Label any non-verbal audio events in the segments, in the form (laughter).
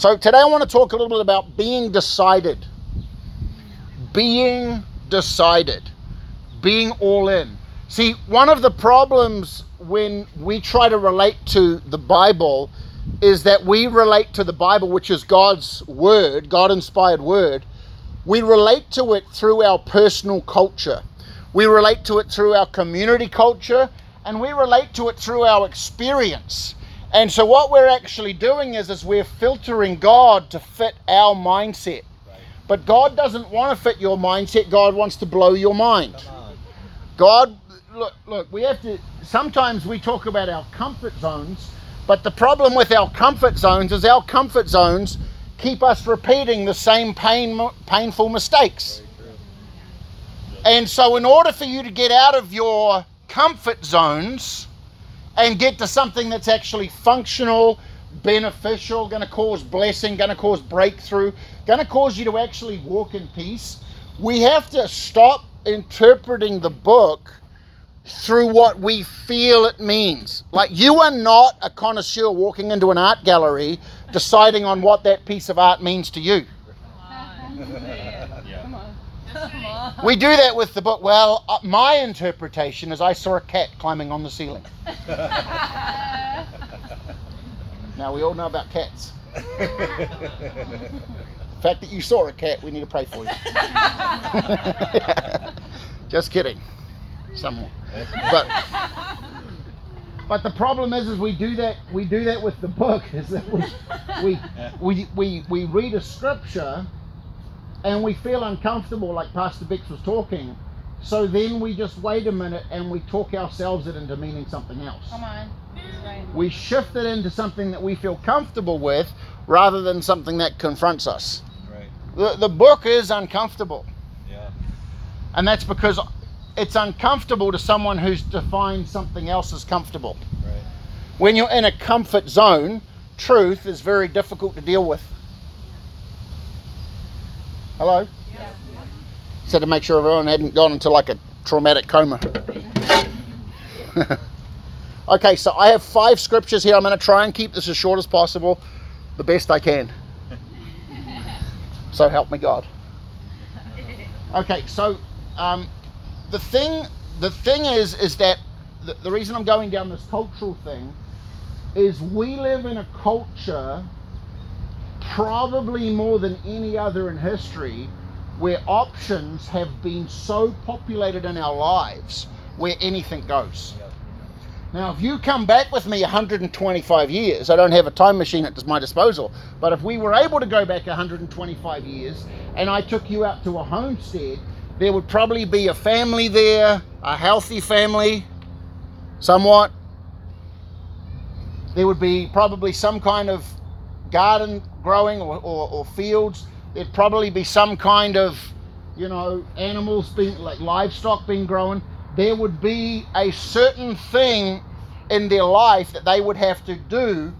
So today I want to talk a little bit about being decided. Being decided. Being all in. See, one of the problems when we try to relate to the Bible is that we relate to the Bible, which is God's word, God inspired word. We relate to it through our personal culture. We relate to it through our community culture, and we relate to it through our experience. And so what we're actually doing is, is we're filtering God to fit our mindset. But God doesn't want to fit your mindset. God wants to blow your mind. God, look, look, we have to, sometimes we talk about our comfort zones, but the problem with our comfort zones is our comfort zones keep us repeating the same pain, painful mistakes. And so, in order for you to get out of your comfort zones and get to something that's actually functional, beneficial, going to cause blessing, going to cause breakthrough, going to cause you to actually walk in peace, we have to stop interpreting the book through what we feel it means. Like you are not a connoisseur walking into an art gallery deciding on what that piece of art means to you. We do that with the book. Well, uh, my interpretation is I saw a cat climbing on the ceiling. (laughs) now, we all know about cats. the fact that you saw a cat, we need to pray for you. (laughs) Just kidding. Someone. But but the problem is, is we do that. We do that with the book. Is that we we we we, we read a scripture and we feel uncomfortable, like Pastor Bix was talking. So then we just wait a minute and we talk ourselves it into meaning something else. Come on. Right. We shift it into something that we feel comfortable with rather than something that confronts us. Right. The, the book is uncomfortable. Yeah. And that's because it's uncomfortable to someone who's defined something else as comfortable. Right. When you're in a comfort zone, truth is very difficult to deal with. Hello? Yeah. Said to make sure everyone hadn't gone into like a traumatic coma. (laughs) okay, so I have five scriptures here. I'm going to try and keep this as short as possible, the best I can. So help me God. Okay, so um, the thing, the thing is, is that the, the reason I'm going down this cultural thing is we live in a culture probably more than any other in history where options have been so populated in our lives where anything goes. Now, if you come back with me 125 years, I don't have a time machine at my disposal, but if we were able to go back 125 years and I took you out to a homestead, there would probably be a family there, a healthy family, somewhat. There would be probably some kind of garden growing or, or, or fields. There'd probably be some kind of, you know, animals being like livestock being grown. There would be a certain thing in their life that they would have to do,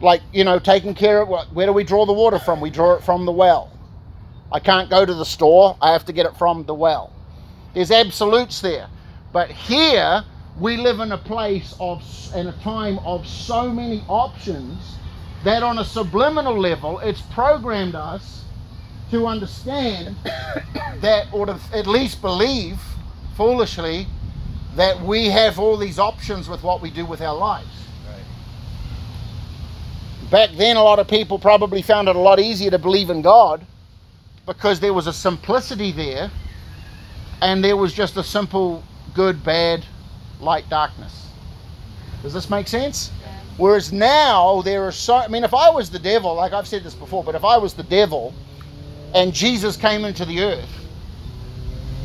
like, you know, taking care of what, where do we draw the water from? We draw it from the well. I can't go to the store, I have to get it from the well. There's absolutes there. But here, we live in a place of, in a time of so many options that on a subliminal level, it's programmed us to understand (coughs) that, or to at least believe foolishly, that we have all these options with what we do with our lives. Right. Back then, a lot of people probably found it a lot easier to believe in God because there was a simplicity there and there was just a simple good, bad, light, darkness. Does this make sense? Whereas now there are so I mean if I was the devil, like I've said this before, but if I was the devil and Jesus came into the earth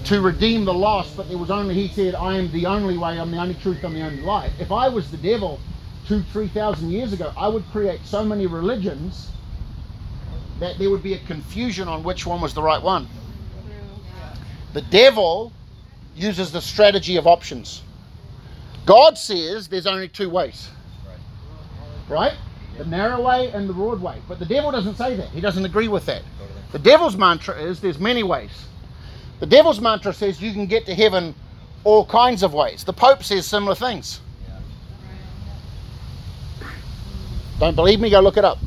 to redeem the lost, but there was only he said, I am the only way, I'm the only truth, I'm the only life. If I was the devil two, three thousand years ago, I would create so many religions that there would be a confusion on which one was the right one. The devil uses the strategy of options. God says there's only two ways. Right? The narrow way and the broad way. But the devil doesn't say that. He doesn't agree with that. The devil's mantra is there's many ways. The devil's mantra says you can get to heaven all kinds of ways. The Pope says similar things. Don't believe me? Go look it up.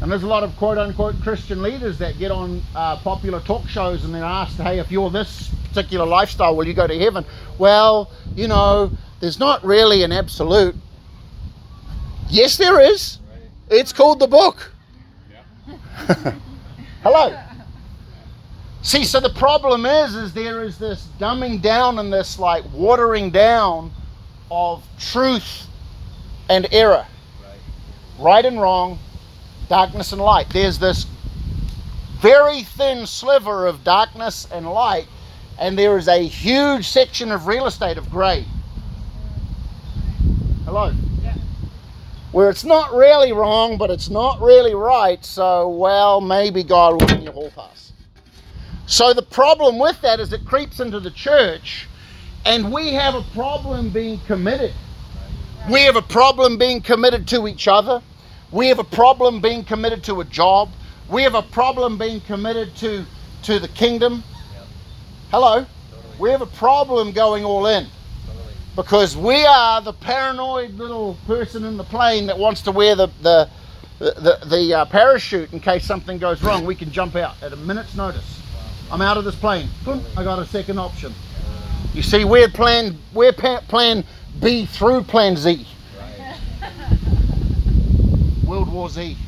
And there's a lot of quote unquote Christian leaders that get on uh, popular talk shows and they're asked, hey, if you're this particular lifestyle, will you go to heaven? Well, you know, there's not really an absolute. Yes, there is. It's called the book. (laughs) Hello. See, so the problem is, is there is this dumbing down and this like watering down of truth and error, Right. right and wrong, darkness and light. There's this very thin sliver of darkness and light, and there is a huge section of real estate of grey. Hello. Where it's not really wrong, but it's not really right. So, well, maybe God will give you a hall pass. So the problem with that is it creeps into the church, and we have a problem being committed. We have a problem being committed to each other. We have a problem being committed to a job. We have a problem being committed to to the kingdom. Hello. We have a problem going all in. Because we are the paranoid little person in the plane that wants to wear the the the, the, the uh, parachute in case something goes wrong. We can jump out at a minute's notice. I'm out of this plane. Boom, I got a second option. You see, we're plan we're pa- plan B through plan Z. World War Z. (laughs)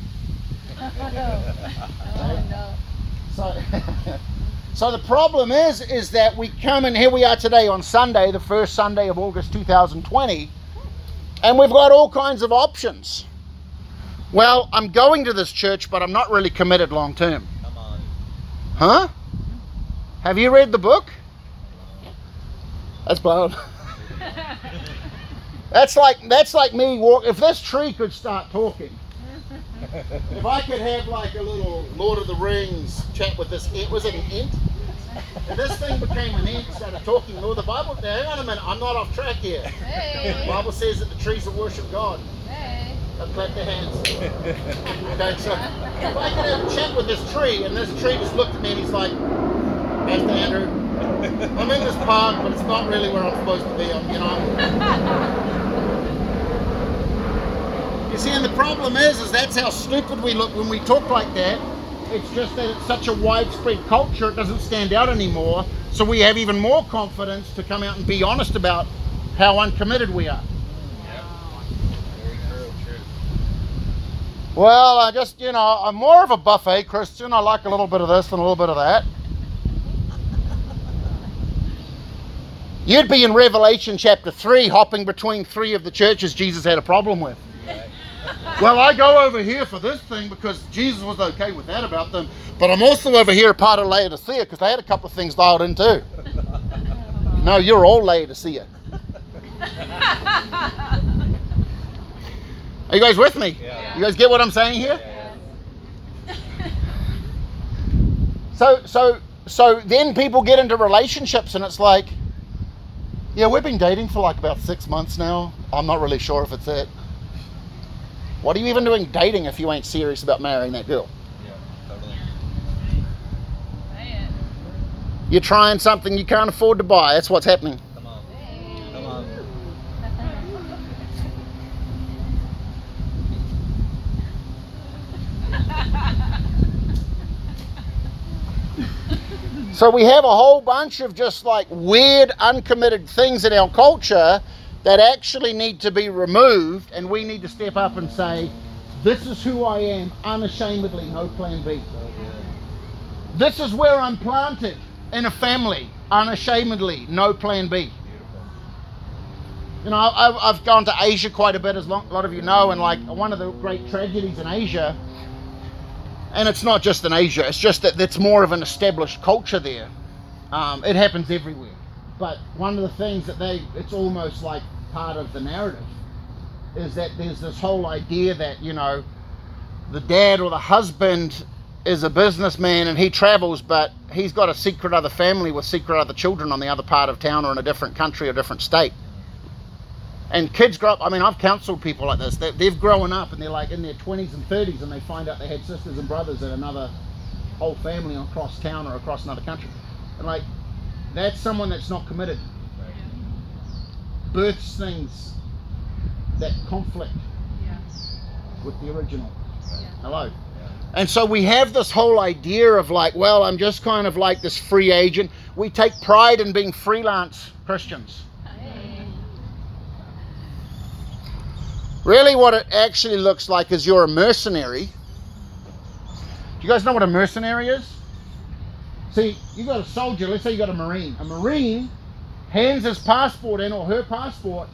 Oh no. (laughs) So, (laughs) so the problem is, is that we come and here we are today on Sunday, the first Sunday of August 2020, and we've got all kinds of options. Well, I'm going to this church, but I'm not really committed long term. Come on. Huh? Have you read the book? That's blown. (laughs) (laughs) That's like that's like me walk. If this tree could start talking, (laughs) if I could have like a little Lord of the Rings chat with this, it was it an ent? If this thing became an ent, started talking, Lord, the Bible. Now, hang on a minute, I'm not off track here. The Hey. Bible says that the trees that worship God Hey. have clapped their hands. Okay, so if I could have a chat with this tree, and this tree just looked at me and he's like, Pastor Andrew, I'm in this park, but it's not really where I'm supposed to be. I'm, you know. See, and the problem is, is that's how stupid we look when we talk like that. It's just that it's such a widespread culture; it doesn't stand out anymore. So we have even more confidence to come out and be honest about how uncommitted we are. Well, I just, you know, I'm more of a buffet Christian. I like a little bit of this and a little bit of that. You'd be in Revelation chapter 3, hopping between three of the churches Jesus had a problem with. Well, I go over here for this thing because Jesus was okay with that about them. But I'm also over here a part of Laodicea because they had a couple of things dialed in too. (laughs) No, you're all Laodicea. Are you guys with me? Yeah. You guys get what I'm saying here? Yeah. (laughs) So so so then people get into relationships and it's like, yeah, we've been dating for like about six months now. I'm not really sure if it's it. What are you even doing dating if you ain't serious about marrying that girl? Yeah. Totally. Say. You're trying something you can't afford to buy. That's what's happening. Come on. Come on. So we have a whole bunch of just like weird, uncommitted things in our culture that actually need to be removed, and we need to step up and say, This is who I am, unashamedly, no plan B. This is where I'm planted in a family, unashamedly, no plan B. You know, I've, gone to Asia quite a bit, as a lot of you know, and like one of the great tragedies in Asia, and it's not just in Asia, it's just that it's more of an established culture there. Um, it happens everywhere. But one of the things that they, it's almost like part of the narrative, is that there's this whole idea that, you know, the dad or the husband is a businessman and he travels, but he's got a secret other family with secret other children on the other part of town or in a different country or different state. And kids grow up, I mean, I've counseled people like this. They, they've grown up and they're like in their 20s and 30s and they find out they had sisters and brothers in another whole family across town or across another country. And like, that's someone that's not committed. Right. Births things that conflict Yeah. with the original. Hello. Yeah. And so we have this whole idea of like, well, I'm just kind of like this free agent. We take pride in being freelance Christians. Hey. Really, what it actually looks like is you're a mercenary. Do you guys know what a mercenary is? See, you got a soldier, let's say you got a Marine. A Marine hands his passport in or her passport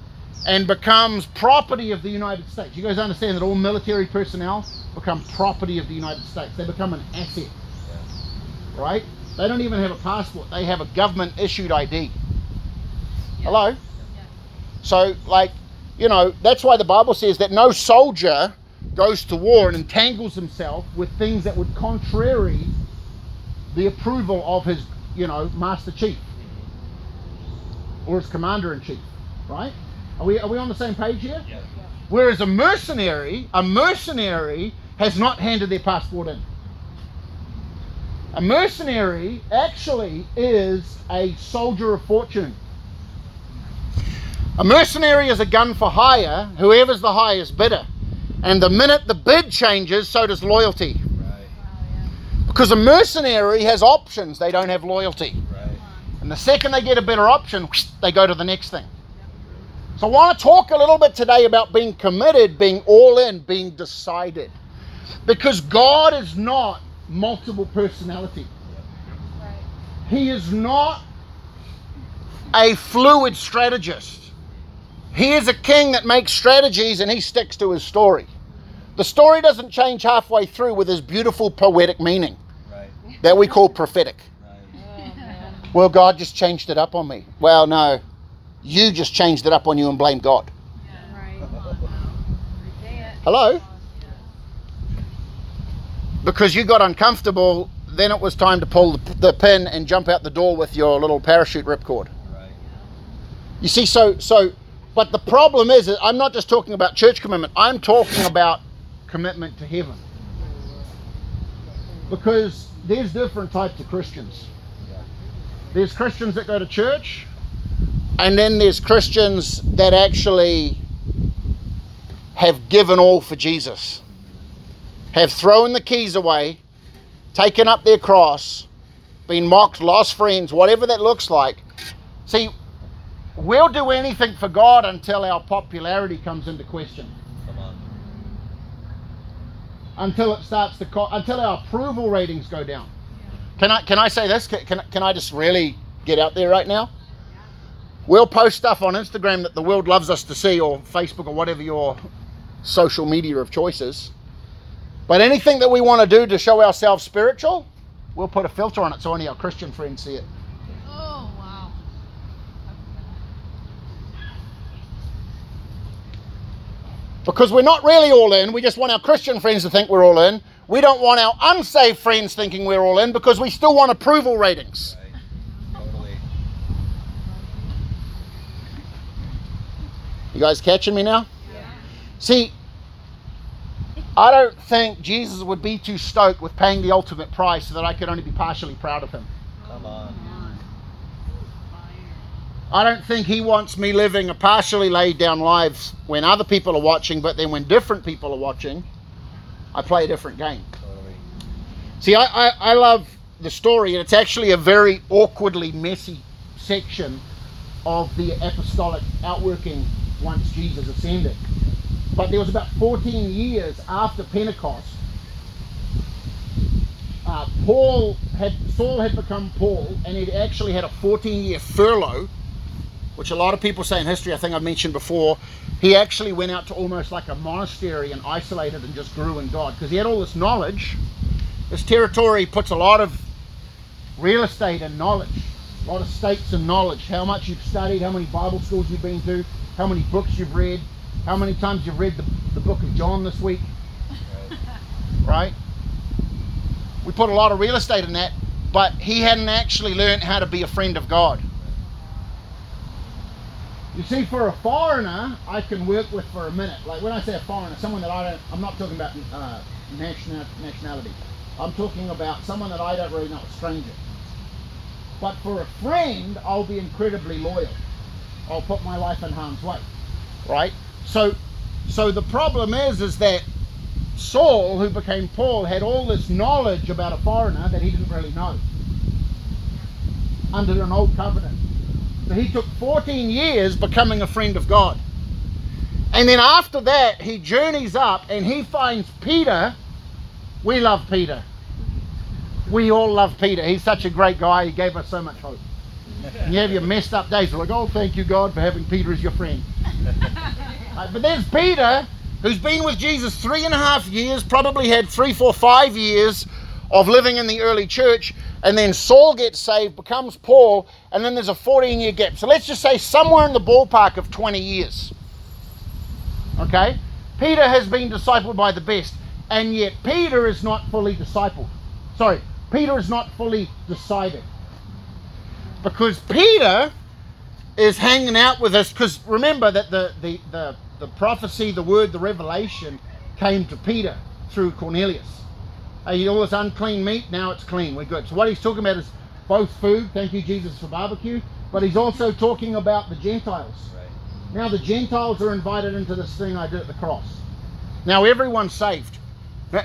and becomes property of the United States. You guys understand that all military personnel become property of the United States. They become an asset, right? They don't even have a passport, they have a government issued ID. Hello? So, like, you know, that's why the Bible says that no soldier goes to war and entangles himself with things that would contrary the approval of his, you know, master chief or his commander in chief, right? Are we, are we on the same page here? Yeah. Whereas a mercenary, a mercenary has not handed their passport in. A mercenary actually is a soldier of fortune. A mercenary is a gun for hire, whoever's the highest bidder. And the minute the bid changes, so does loyalty. Right. Wow, yeah. Because a mercenary has options, they don't have loyalty. Right. And the second they get a better option, they go to the next thing. So I want to talk a little bit today about being committed, being all in, being decided. Because God is not multiple personality. He is not a fluid strategist. He is a king that makes strategies and he sticks to his story. The story doesn't change halfway through with his beautiful poetic meaning. That we call prophetic. Well, God just changed it up on me. Well, no. You just changed it up on you and blame God. Hello? Because you got uncomfortable, then it was time to pull the, the pin and jump out the door with your little parachute ripcord. You see, so so, but the problem is, that I'm not just talking about church commitment. I'm talking about commitment to heaven. Because there's different types of Christians. There's Christians that go to church, and then there's Christians that actually have given all for Jesus, have thrown the keys away, taken up their cross, been mocked, lost friends, whatever that looks like. See, we'll do anything for God until our popularity comes into question. Until it starts to, co- until our approval ratings go down. Can I can I say this? Can, can, can I just really get out there right now? We'll post stuff on Instagram that the world loves us to see, or Facebook, or whatever your social media of choice is. But anything that we want to do to show ourselves spiritual, we'll put a filter on it so only our Christian friends see it. Oh, wow. Because we're not really all in, we just want our Christian friends to think we're all in. We don't want our unsaved friends thinking we're all in because we still want approval ratings. Right. Totally. You guys catching me now? Yeah. See, I don't think Jesus would be too stoked with paying the ultimate price so that I could only be partially proud of him. Come on. I don't think he wants me living a partially laid down life when other people are watching, but then when different people are watching, I play a different game. See, I, I, I love the story, and it's actually a very awkwardly messy section of the apostolic outworking once Jesus ascended. But there was about 14 years after Pentecost. Uh, Paul had Saul had become Paul, and he'd actually had a 14-year furlough, which a lot of people say in history. I think I've mentioned before. He actually went out to almost like a monastery and isolated and just grew in God because he had all this knowledge. This territory puts a lot of real estate and knowledge, a lot of stakes and knowledge. How much you've studied, how many Bible schools you've been to, how many books you've read, how many times you've read the, the book of John this week, Right. right? We put a lot of real estate in that, but he hadn't actually learned how to be a friend of God. You see, for a foreigner, I can work with for a minute. Like when I say a foreigner, someone that I don't, I'm not talking about uh, national, nationality. I'm talking about someone that I don't really know, a stranger. But for a friend, I'll be incredibly loyal. I'll put my life in harm's way, right? So, so the problem is, is that Saul, who became Paul, had all this knowledge about a foreigner that he didn't really know under an old covenant. So he took 14 years becoming a friend of God. And then after that, he journeys up and he finds Peter. We love Peter. We all love Peter. He's such a great guy. He gave us so much hope. And you have your messed up days. You're like, oh, thank you, God, for having Peter as your friend. (laughs) But there's Peter, who's been with Jesus three and a half years, probably had three, four, five years of living in the early church. And then Saul gets saved, becomes Paul, and then there's a 14 year gap. So let's just say somewhere in the ballpark of 20 years. Okay? Peter has been discipled by the best, and yet Peter is not fully discipled. Sorry, Peter is not fully decided. Because Peter is hanging out with us, because remember that the, the, the, the prophecy, the word, the revelation came to Peter through Cornelius. Uh, all this unclean meat, now it's clean, we're good. So what he's talking about is both food, thank you Jesus for barbecue, but he's also talking about the Gentiles. Right. Now the Gentiles are invited into this thing I did at the cross. Now everyone's saved.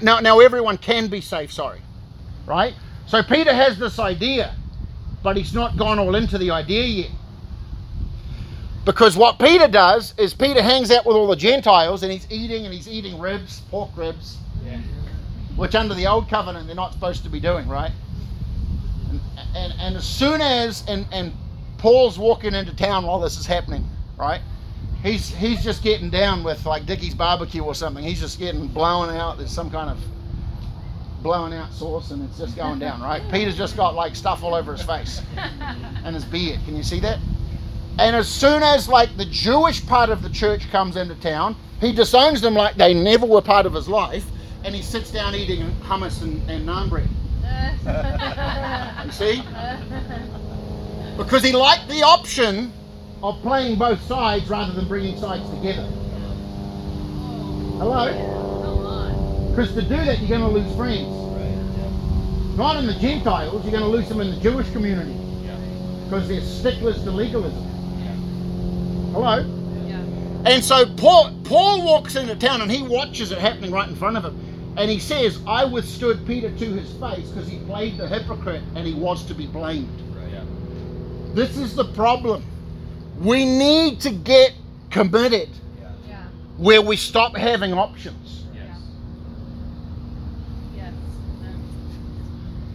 Now, now everyone can be saved, sorry. Right? So Peter has this idea, but he's not gone all into the idea yet. Because what Peter does is Peter hangs out with all the Gentiles and he's eating and he's eating ribs, pork ribs, Yeah. Which under the old covenant they're not supposed to be doing, right? And, and, and as soon as and, and Paul's walking into town while this is happening, right? He's he's just getting down with like Dickey's barbecue or something. He's just getting blown out. There's some kind of blowing out sauce and it's just going down, right? Peter's just got like stuff all over his face (laughs) and his beard. Can you see that? And as soon as like the Jewish part of the church comes into town, he disowns them like they never were part of his life, and he sits down eating hummus and, and naan bread. You see? Because he liked the option of playing both sides rather than bringing sides together. Hello? Because to do that, you're going to lose friends. Not in the Gentiles, you're going to lose them in the Jewish community because they're sticklers to legalism. Hello? And so Paul, Paul walks into town and he watches it happening right in front of him. And he says, I withstood Peter to his face because he played the hypocrite and he was to be blamed. Right. Yeah. This is the problem. We need to get committed Yeah. Yeah. where we stop having options. Yes. Yes.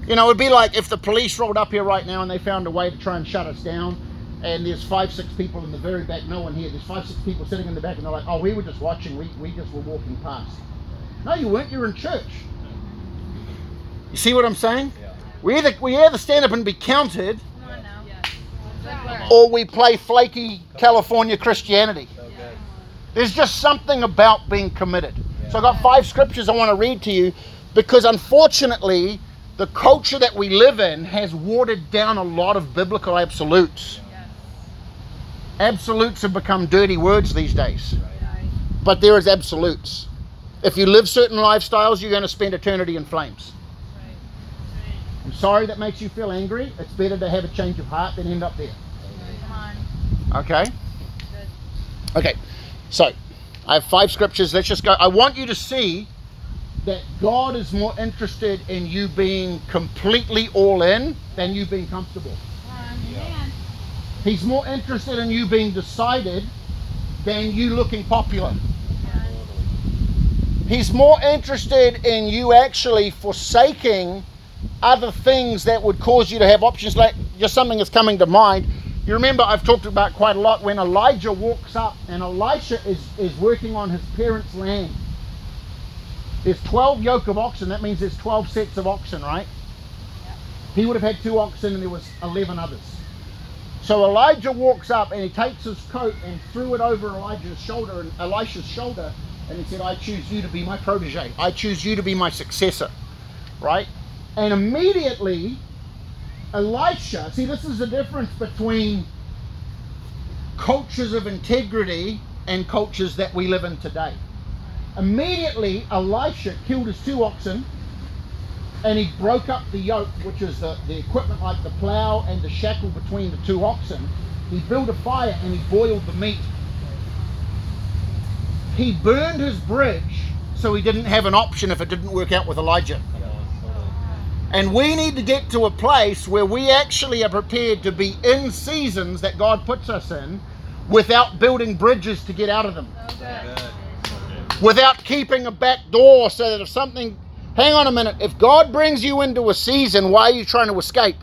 You know, it'd be like if the police rolled up here right now and they found a way to try and shut us down. And there's five, six people in the very back, no one here. There's five, six people sitting in the back, and they're like, oh, we were just watching, we, we just were walking past. No, you weren't, you were in church. You see what I'm saying? Yeah. We either, we either stand up and be counted, on now. Yes. Good word. or we play flaky California Christianity. So. There's just something about being committed. So I've got five scriptures I want to read to you because unfortunately, the culture that we live in has watered down a lot of biblical absolutes. Absolutes have become dirty words these days, but there is absolutes. If you live certain lifestyles, you're going to spend eternity in flames. I'm sorry that makes you feel angry. It's better to have a change of heart than end up there. Okay? Okay, so I have five scriptures. Let's just go. I want you to see that God is more interested in you being completely all in than you being comfortable. Come on. Yeah. Man. He's more interested in you being decided than you looking popular. He's more interested in you actually forsaking other things that would cause you to have options. Like just something that's coming to mind. You remember I've talked about quite a lot when Elijah walks up and Elisha is, is working on his parents' land. There's 12 yoke of oxen. That means there's 12 sets of oxen, right? He would have had two oxen and there was 11 others. So Elijah walks up and he takes his coat and threw it over Elijah's shoulder and Elisha's shoulder and he said, I choose you to be my protege. I choose you to be my successor. Right? And immediately Elisha, see this is the difference between cultures of integrity and cultures that we live in today. Immediately Elisha killed his two oxen and he broke up the yoke, which is the, the equipment like the plow and the shackle between the two oxen. He built a fire and he boiled the meat. He burned his bridge so he didn't have an option if it didn't work out with Elijah. And we need to get to a place where we actually are prepared to be in seasons that God puts us in without building bridges to get out of them, without keeping a back door so that if something, hang on a minute, if God brings you into a season, why are you trying to escape?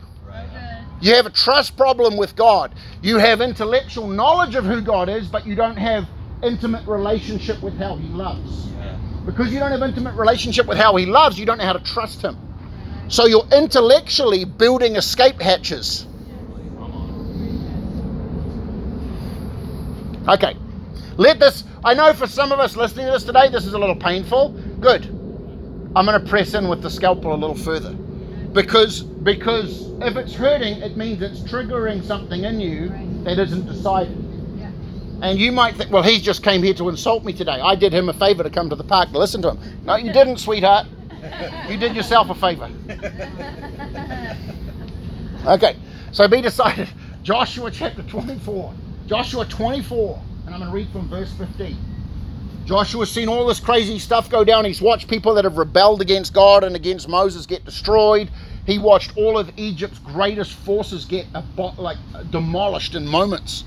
You have a trust problem with God. You have intellectual knowledge of who God is, but you don't have intimate relationship with how He loves. Because you don't have intimate relationship with how He loves, you don't know how to trust Him. So you're intellectually building escape hatches. Okay. Let this, I know for some of us listening to this today, this is a little painful. Good. I'm going to press in with the scalpel a little further. Because because if it's hurting, it means it's triggering something in you that isn't decided. And you might think, well, he just came here to insult me today. I did him a favor to come to the park to listen to him. No, you didn't, sweetheart. You did yourself a favor. Okay, so be decided. (laughs) Joshua chapter 24. Joshua 24, and I'm going to read from verse 15. Joshua's seen all this crazy stuff go down. He's watched people that have rebelled against God and against Moses get destroyed. He watched all of Egypt's greatest forces get like demolished in moments,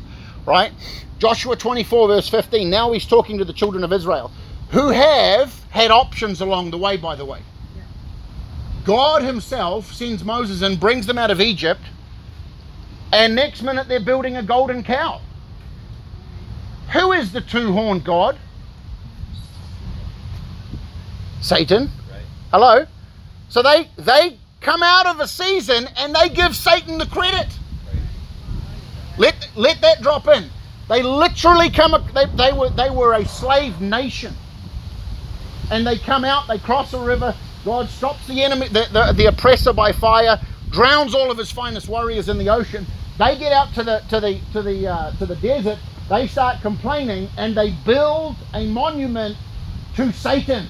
right? Joshua 24 verse 15. Now he's talking to the children of Israel, who have had options along the way, by the way. God Himself sends Moses and brings them out of Egypt, and next minute they're building a golden cow. Who is the two horned God? Satan. Hello? So they they come out of a season and they give Satan the credit. Let let that drop in. They literally come they, they were they were a slave nation. And they come out, they cross a river, God stops the enemy the, the, the oppressor by fire, drowns all of his finest warriors in the ocean. They get out to the to the to the uh, to the desert, they start complaining and they build a monument to Satan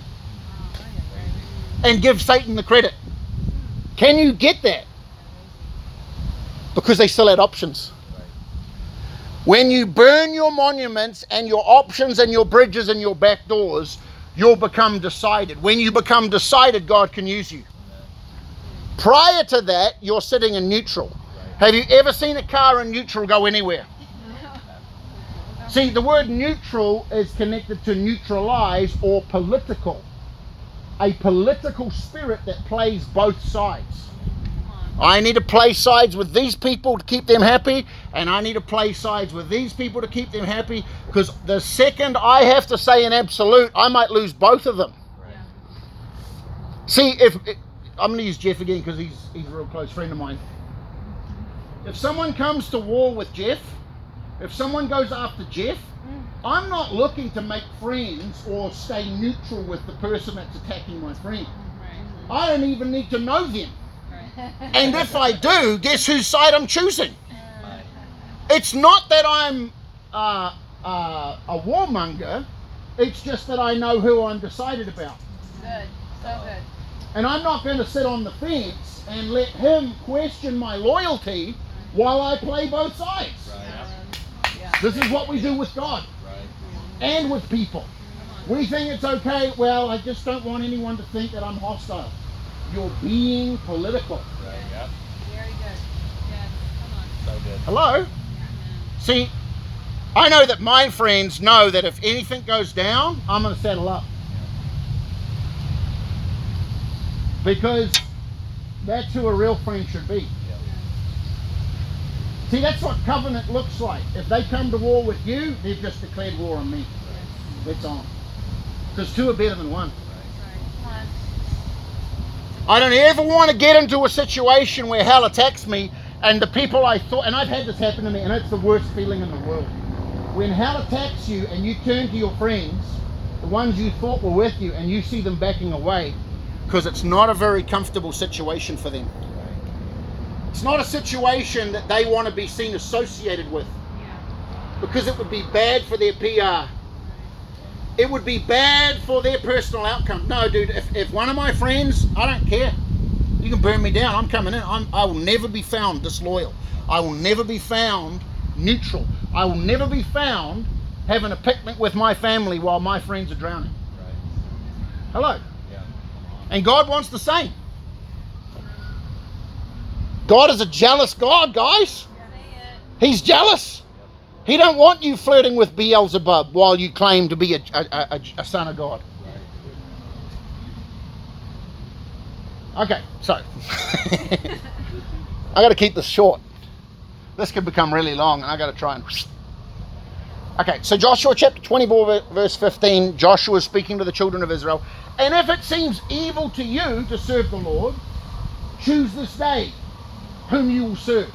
and give Satan the credit. Can you get that? Because they still had options. When you burn your monuments and your options and your bridges and your back doors, you'll become decided. When you become decided, God can use you. Prior to that, you're sitting in neutral. Have you ever seen a car in neutral go anywhere? (laughs) See, the word neutral is connected to neutralize or political. A political spirit that plays both sides. I need to play sides with these people to keep them happy, and I need to play sides with these people to keep them happy. Because the second I have to say an absolute, I might lose both of them. See, if I'm going to use Jeff again because he's he's a real close friend of mine. If someone comes to war with Jeff, if someone goes after Jeff, mm. I'm not looking to make friends or stay neutral with the person that's attacking my friend. I don't even need to know them. And if I do, guess whose side I'm choosing? It's not that I'm uh, uh, a warmonger. It's just that I know who I'm decided about. Good. So good. And I'm not going to sit on the fence and let him question my loyalty while I play both sides. Yeah. This is what we do with God and with people. We think it's okay, well, I just don't want anyone to think that I'm hostile. You're being political. Very good. Yes. Come on. Hello? See, I know that my friends know that if anything goes down, I'm going to settle up. Because that's who a real friend should be. See, that's what covenant looks like. If they come to war with you, they've just declared war on me. It's on. Because two are better than one. I don't ever want to get into a situation where hell attacks me and the people I thought, and I've had this happen to me, and it's the worst feeling in the world. When hell attacks you and you turn to your friends, the ones you thought were with you, and you see them backing away, because it's not a very comfortable situation for them. It's not a situation that they want to be seen associated with, because it would be bad for their PR. It would be bad for their personal outcome. No, dude, if, if one of my friends, I don't care. You can burn me down. I'm coming in. I'm, I will never be found disloyal. I will never be found neutral. I will never be found having a picnic with my family while my friends are drowning. Hello. Yeah. And God wants the same. God is a jealous God, guys. Say it. He's jealous. He don't want you flirting with Beelzebub while you claim to be a, a, a, a son of God. Okay, so (laughs) I got to keep this short. This could become really long, and I got to try and. Okay, so Joshua chapter 24, verse 15, Joshua is speaking to the children of Israel. And if it seems evil to you to serve the Lord, choose this day whom you will serve.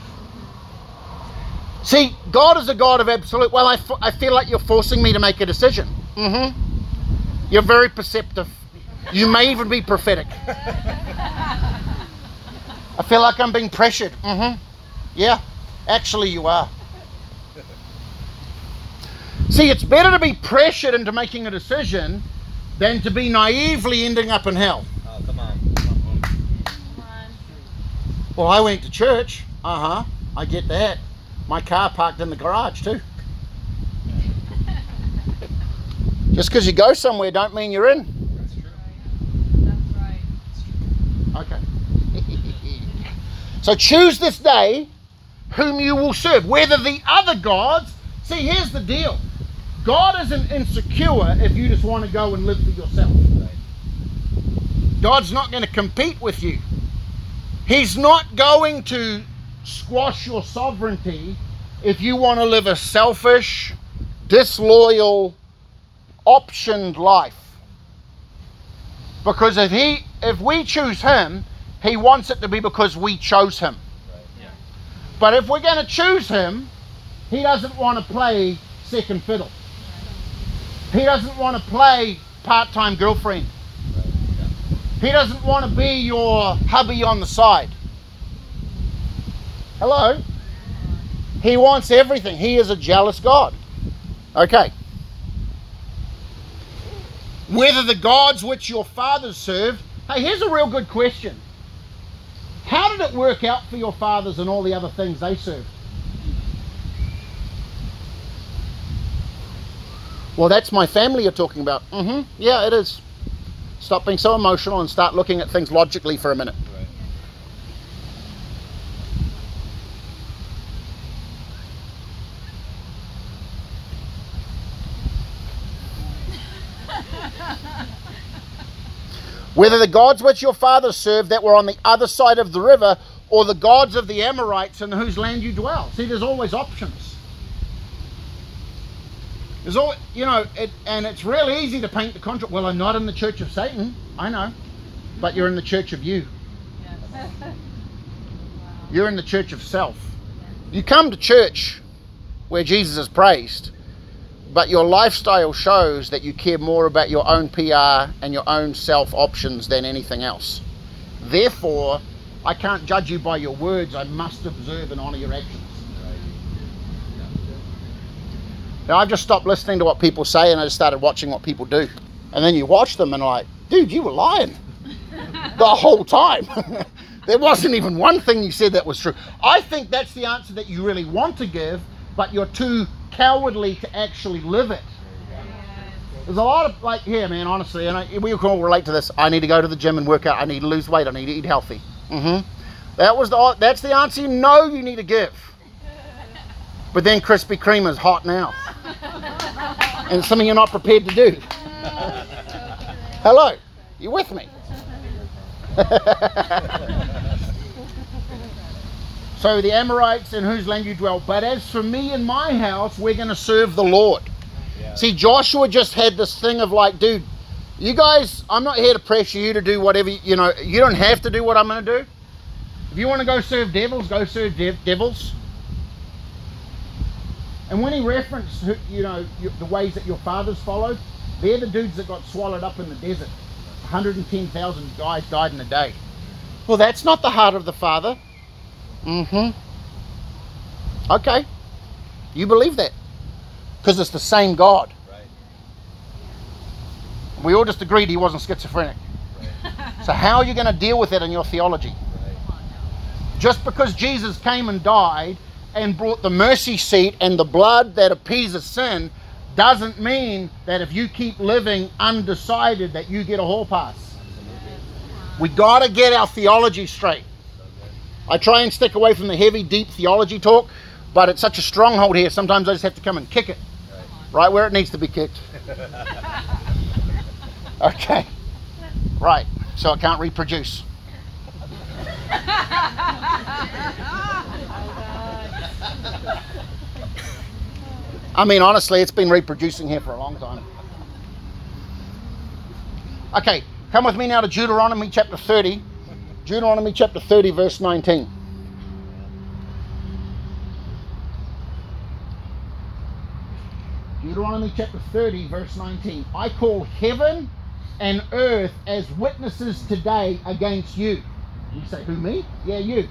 See, God is a God of absolute. Well, I, f- I feel like you're forcing me to make a decision. Mm-hmm. You're very perceptive. You may even be prophetic. (laughs) I feel like I'm being pressured. Mm-hmm. Yeah, actually, you are. See, it's better to be pressured into making a decision than to be naively ending up in hell. Oh, come on. Come on. Well, I went to church. Uh huh. I get that. My car parked in the garage too. (laughs) Just because you go somewhere don't mean you're in. That's true. That's right. Okay. (laughs) so choose this day whom you will serve, whether the other gods. See, here's the deal God isn't insecure if you just want to go and live for yourself. God's not going to compete with you. He's not going to squash your sovereignty if you want to live a selfish, disloyal, optioned life. Because if he if we choose him, he wants it to be because we chose him. Right. Yeah. But if we're going to choose him, he doesn't want to play second fiddle. He doesn't want to play part-time girlfriend. Right. Yeah. He doesn't want to be your hubby on the side. Hello? He wants everything. He is a jealous God. Okay. Whether the gods which your fathers served. Hey, here's a real good question. How did it work out for your fathers and all the other things they served? Well, that's my family you're talking about. Mm hmm. Yeah, it is. Stop being so emotional and start looking at things logically for a minute. Right. Whether the gods which your fathers served that were on the other side of the river, or the gods of the Amorites in whose land you dwell. See, there's always options. There's all, you know, it, and it's really easy to paint the contrast. Well, I'm not in the church of Satan. I know, but you're in the church of you. Yes. (laughs) wow. You're in the church of self. You come to church where Jesus is praised, but your lifestyle shows that you care more about your own PR and your own self options than anything else. Therefore, I can't judge you by your words. I must observe and honor your actions. Now, I've just stopped listening to what people say and I just started watching what people do. And then you watch them and like, dude, you were lying (laughs) the whole time. (laughs) there wasn't even one thing you said that was true. I think that's the answer that you really want to give, but you're too cowardly to actually live it. There's a lot of like here, man. Honestly, and I, we can all relate to this. I need to go to the gym and work out. I need to lose weight. I need to eat healthy. hmm That was the that's the answer you know you need to give. But then Krispy Kreme is hot now, and something you're not prepared to do. Hello, you with me? (laughs) so the Amorites in whose land you dwell. But as for me and my house, we're going to serve the Lord. Yeah. See, Joshua just had this thing of like, dude, you guys, I'm not here to pressure you to do whatever, you know, you don't have to do what I'm going to do. If you want to go serve devils, go serve dev- devils. And when he referenced, who- you know, the ways that your fathers followed, they're the dudes that got swallowed up in the desert. 110,000 guys died in a day. Well, that's not the heart of the Father. Mm-hmm. Okay. You believe that. Because it's the same God. Right. We all just agreed he wasn't schizophrenic. So how are you going to deal with it in your theology? Right. Just because Jesus came and died and brought the mercy seat and the blood that appeases sin doesn't mean that if you keep living undecided that you get a hall pass. We got to get our theology straight. I try and stick away from the heavy, deep theology talk, but it's such a stronghold here. Sometimes I just have to come and kick it right where it needs to be kicked. (laughs) Okay. Right. So it can't reproduce. (laughs) I mean, honestly, it's been reproducing here for a long time. Okay, come with me now to Deuteronomy chapter 30. Deuteronomy chapter 30, verse 19. Deuteronomy chapter 30, verse 19. I call heaven and earth as witnesses today against you. You say, Who, me? Yeah, you.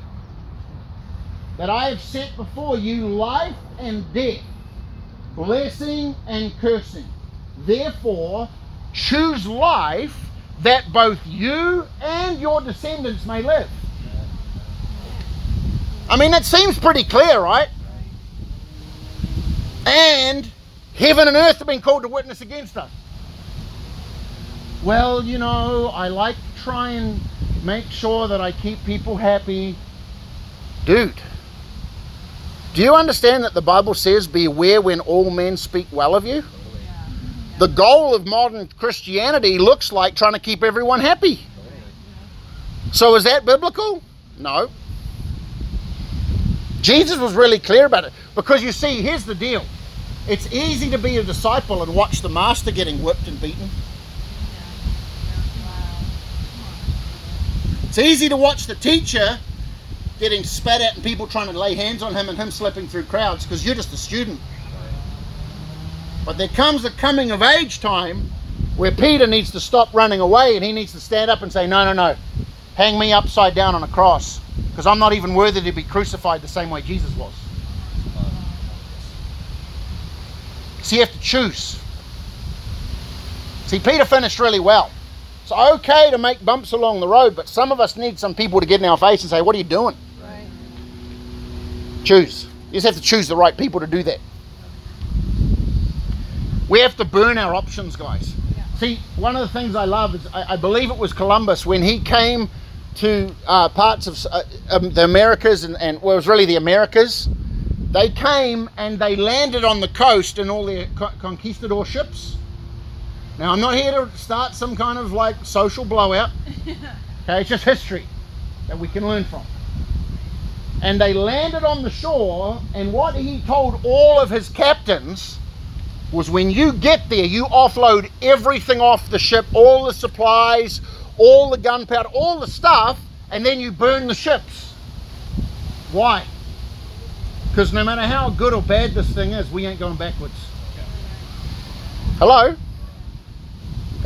That I have set before you life and death, blessing and cursing. Therefore, choose life that both you and your descendants may live. I mean, that seems pretty clear, right? And heaven and earth have been called to witness against us. Well, you know, I like to try and make sure that I keep people happy. Dude, do you understand that the Bible says, Beware when all men speak well of you? The goal of modern Christianity looks like trying to keep everyone happy. So is that biblical? No. Jesus was really clear about it. Because you see, here's the deal it's easy to be a disciple and watch the master getting whipped and beaten. It's easy to watch the teacher getting spat at and people trying to lay hands on him and him slipping through crowds because you're just a student. But there comes a coming of age time where Peter needs to stop running away and he needs to stand up and say, No, no, no, hang me upside down on a cross because I'm not even worthy to be crucified the same way Jesus was. So you have to choose. See, Peter finished really well. It's okay to make bumps along the road, but some of us need some people to get in our face and say, What are you doing? Right. Choose. You just have to choose the right people to do that. We have to burn our options, guys. Yeah. See, one of the things I love is I, I believe it was Columbus when he came to uh, parts of uh, um, the Americas and, and well, it was really the Americas. They came and they landed on the coast in all their co- conquistador ships. Now, I'm not here to start some kind of like social blowout. (laughs) Okay, it's just history that we can learn from. And they landed on the shore, and what he told all of his captains was when you get there, you offload everything off the ship, all the supplies, all the gunpowder, all the stuff, and then you burn the ships. Why? Because no matter how good or bad this thing is, we ain't going backwards. Hello?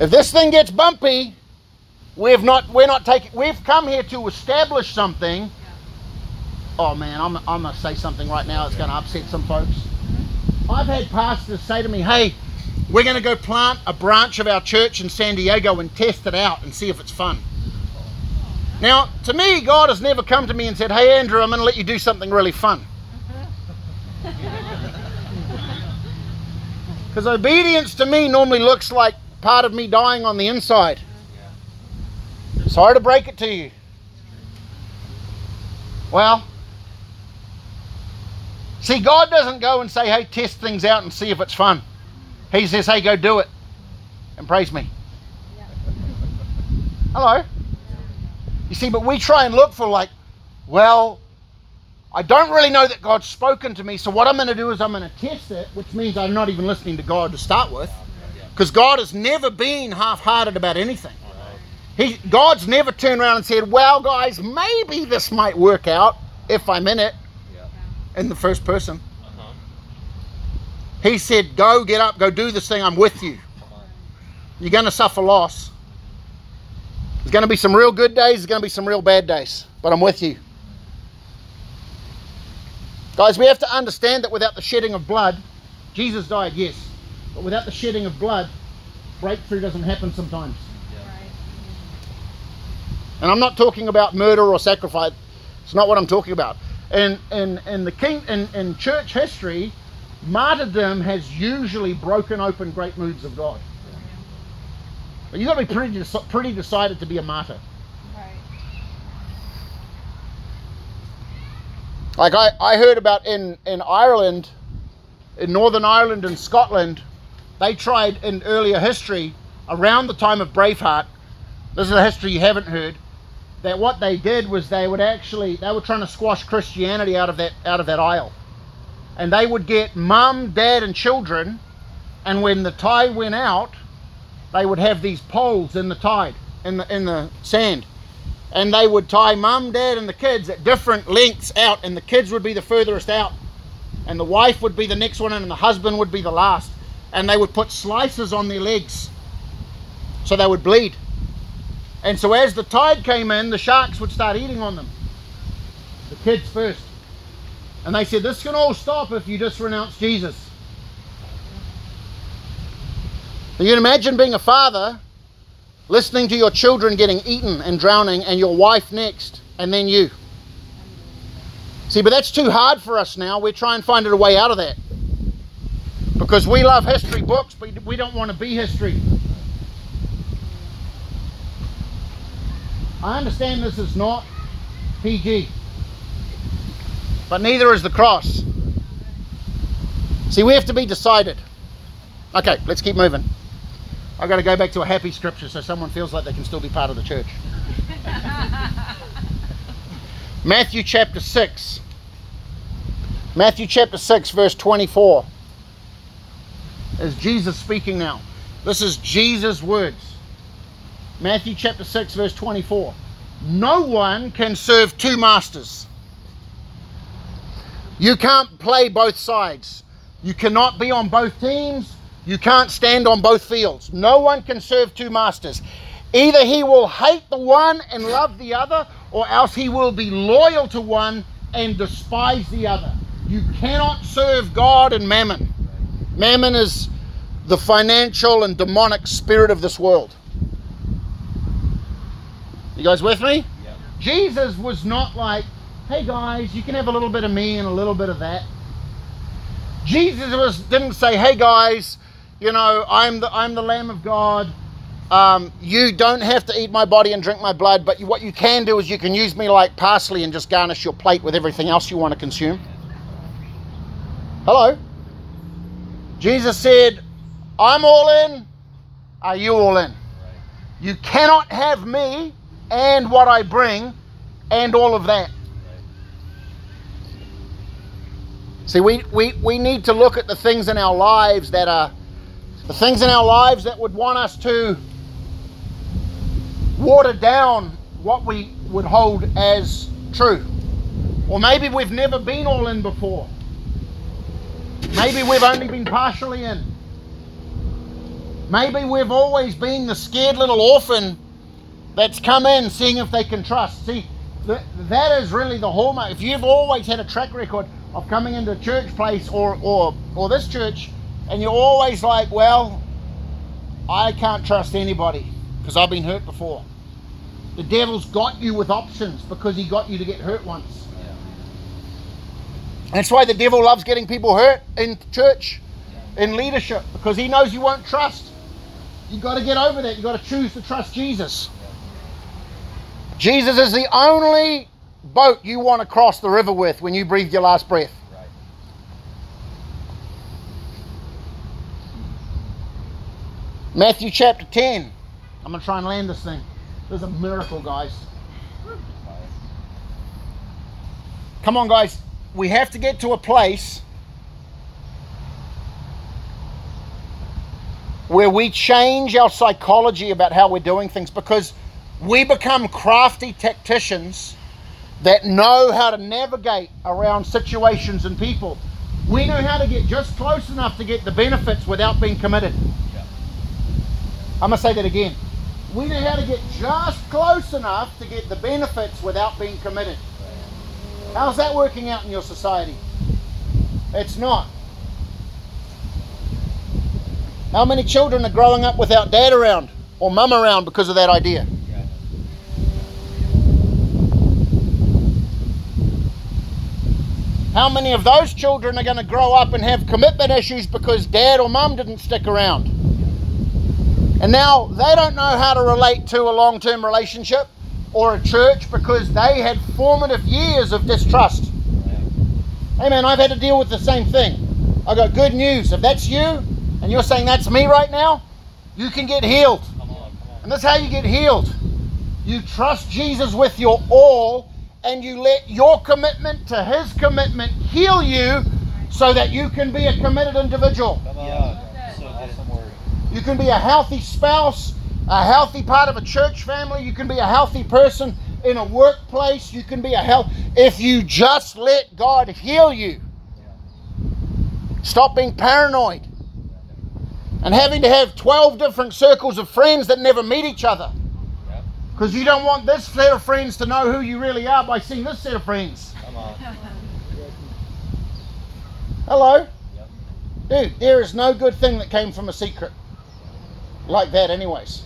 If this thing gets bumpy, we've not we're not taking we've come here to establish something. Oh man, I'm I'm gonna say something right now that's gonna upset some folks. I've had pastors say to me, hey, we're gonna go plant a branch of our church in San Diego and test it out and see if it's fun. Now, to me, God has never come to me and said, Hey Andrew, I'm gonna let you do something really fun. (laughs) Because obedience to me normally looks like part of me dying on the inside. Sorry to break it to you. Well, see, God doesn't go and say, hey, test things out and see if it's fun. He says, hey, go do it and praise me. Hello? You see, but we try and look for, like, well, I don't really know that God's spoken to me, so what I'm going to do is I'm going to test it, which means I'm not even listening to God to start with, because God has never been half-hearted about anything. He, God's never turned around and said, "Well, guys, maybe this might work out if I'm in it." In the first person, Uh-huh. He said, "Go, get up, go do this thing. I'm with you. You're going to suffer loss. There's going to be some real good days. There's going to be some real bad days, but I'm with you." Guys, we have to understand that without the shedding of blood, Jesus died, yes, but without the shedding of blood, breakthrough doesn't happen sometimes. And I'm not talking about murder or sacrifice. It's not what I'm talking about. In in in the king in, in church history, martyrdom has usually broken open great moods of God. But you've got to be pretty, pretty decided to be a martyr. Like I, I heard about in, in Ireland, in Northern Ireland and Scotland, they tried in earlier history, around the time of Braveheart, this is a history you haven't heard, that what they did was they would actually they were trying to squash Christianity out of that out of that isle. And they would get mum, dad, and children, and when the tide went out, they would have these poles in the tide, in the in the sand and they would tie mum, dad, and the kids at different lengths out, and the kids would be the furthest out, and the wife would be the next one, and the husband would be the last, and they would put slices on their legs so they would bleed. And so as the tide came in, the sharks would start eating on them. The kids first. And they said, This can all stop if you just renounce Jesus. You can imagine being a father listening to your children getting eaten and drowning, and your wife next, and then you. See, but that's too hard for us now. We're trying to find a way out of that. Because we love history books, but we don't want to be history. I understand this is not PG, but neither is the cross. See, we have to be decided. Okay, let's keep moving. I've got to go back to a happy scripture so someone feels like they can still be part of the church. (laughs) Matthew chapter 6. Matthew chapter 6, verse 24. Is Jesus speaking now? This is Jesus' words. Matthew chapter 6, verse 24. No one can serve two masters. You can't play both sides. You cannot be on both teams. You can't stand on both fields. No one can serve two masters. Either he will hate the one and love the other, or else he will be loyal to one and despise the other. You cannot serve God and mammon. Mammon is the financial and demonic spirit of this world. You guys with me? Yeah. Jesus was not like, hey guys, you can have a little bit of me and a little bit of that. Jesus was didn't say, hey guys, you know, I'm the I'm the Lamb of God. Um, you don't have to eat my body and drink my blood, but you, what you can do is you can use me like parsley and just garnish your plate with everything else you want to consume. Hello. Jesus said, I'm all in. Are you all in? You cannot have me and what I bring and all of that. See, we, we, we need to look at the things in our lives that are the things in our lives that would want us to water down what we would hold as true. Or maybe we've never been all in before. Maybe we've only been partially in. Maybe we've always been the scared little orphan that's come in seeing if they can trust. See, th- that is really the hallmark. If you've always had a track record of coming into a church place or, or, or this church, and you're always like, well, I can't trust anybody because I've been hurt before. The devil's got you with options because he got you to get hurt once. Yeah. That's why the devil loves getting people hurt in church, in leadership, because he knows you won't trust. You've got to get over that. You've got to choose to trust Jesus. Jesus is the only boat you want to cross the river with when you breathe your last breath. Right. Matthew chapter 10. I'm going to try and land this thing. There's a miracle, guys. Come on, guys. We have to get to a place where we change our psychology about how we're doing things because we become crafty tacticians that know how to navigate around situations and people. We know how to get just close enough to get the benefits without being committed. Yeah. I'm going to say that again. We know how to get just close enough to get the benefits without being committed. How's that working out in your society? It's not. How many children are growing up without dad around or mum around because of that idea? How many of those children are going to grow up and have commitment issues because dad or mum didn't stick around? And now they don't know how to relate to a long term relationship or a church because they had formative years of distrust. Hey man, I've had to deal with the same thing. I got good news. If that's you and you're saying that's me right now, you can get healed. Come on, come on. And that's how you get healed. You trust Jesus with your all and you let your commitment to his commitment heal you so that you can be a committed individual. Yeah. So good. Awesome word. You can be a healthy spouse, a healthy part of a church family, you can be a healthy person in a workplace, you can be a health if you just let God heal you. Stop being paranoid and having to have 12 different circles of friends that never meet each other. Because you don't want this set of friends to know who you really are by seeing this set of friends. Come on. (laughs) Hello? Yep. Dude, there is no good thing that came from a secret like that, anyways.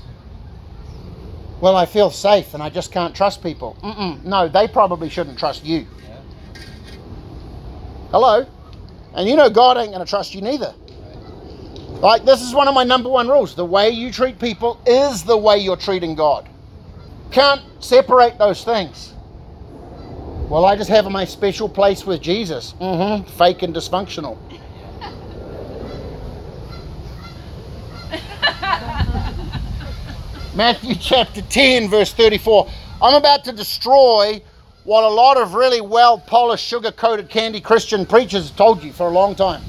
Well, I feel safe and I just can't trust people. Mm-mm. No, they probably shouldn't trust you. Yeah. Hello? And you know God ain't going to trust you neither. Like, this is one of my number one rules. The way you treat people is the way you're treating God. Can't separate those things. Well, I just have my special place with Jesus. Mm-hmm. Fake and dysfunctional. (laughs) Matthew chapter 10, verse 34. I'm about to destroy what a lot of really well polished, sugar coated candy Christian preachers have told you for a long time.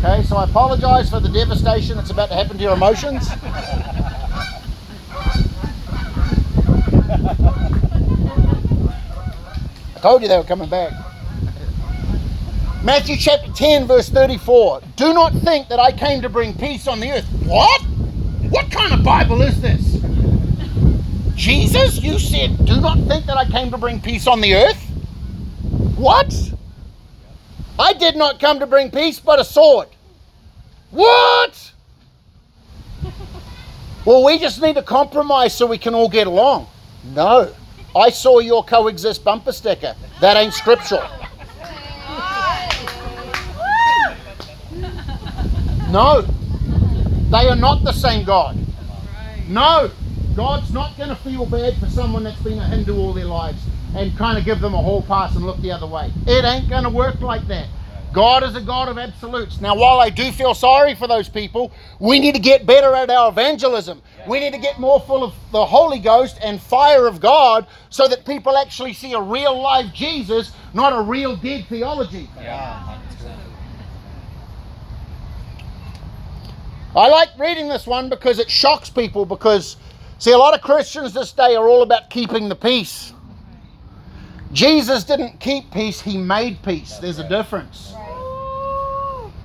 Okay, so I apologize for the devastation that's about to happen to your emotions. I told you they were coming back. Matthew chapter 10, verse 34. Do not think that I came to bring peace on the earth. What? What kind of Bible is this? Jesus, you said, do not think that I came to bring peace on the earth? What? I did not come to bring peace, but a sword. What? Well, we just need to compromise so we can all get along. No. I saw your coexist bumper sticker. That ain't scriptural. No. They are not the same God. No. God's not going to feel bad for someone that's been a Hindu all their lives and kind of give them a hall pass and look the other way. It ain't going to work like that. God is a God of absolutes. Now, while I do feel sorry for those people, we need to get better at our evangelism. We need to get more full of the Holy Ghost and fire of God so that people actually see a real life Jesus, not a real dead theology. Yeah. I like reading this one because it shocks people because see a lot of Christians this day are all about keeping the peace. Jesus didn't keep peace, he made peace. There's a difference.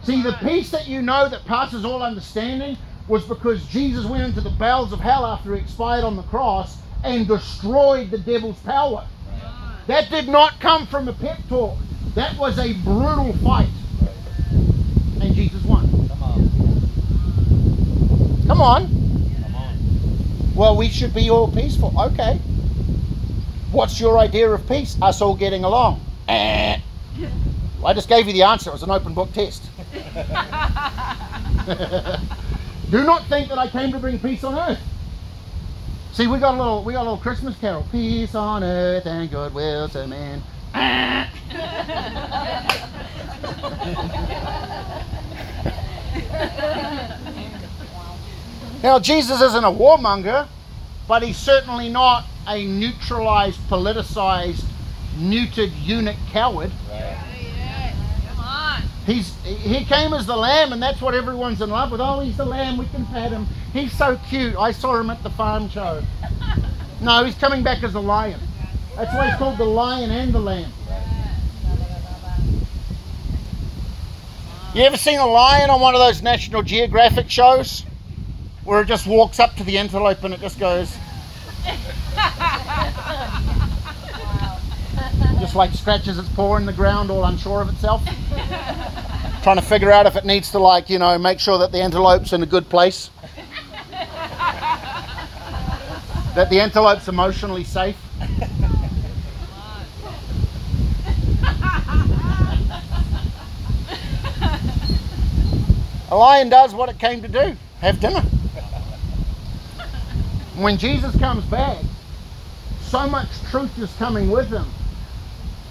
See, the peace that you know that passes all understanding was because Jesus went into the bowels of hell after he expired on the cross and destroyed the devil's power. That did not come from a pep talk. That was a brutal fight. And Jesus won. Come on. Come on. Well, we should be all peaceful. Okay. What's your idea of peace? Us all getting along. Eh. I just gave you the answer. It was an open book test. (laughs) Do not think that I came to bring peace on earth. See, we got a little, we got a little Christmas carol. Peace on earth and goodwill to men. (laughs) Now, Jesus isn't a warmonger, but he's certainly not a neutralized, politicized, neutered eunuch coward. Right. He's he came as the lamb, and that's what everyone's in love with. Oh, he's the lamb. We can pet him. He's so cute. I saw him at the farm show. (laughs) No, he's coming back as a lion. That's why he's called the lion and the lamb. You ever seen a lion on one of those National Geographic shows? Where it just walks up to the antelope and it just goes. like scratches its paw in the ground, all unsure of itself. (laughs) Trying to figure out if it needs to, like, you know, make sure that the antelope's in a good place. that the antelope's emotionally safe. a lion does what it came to do have dinner. When Jesus comes back, so much truth is coming with him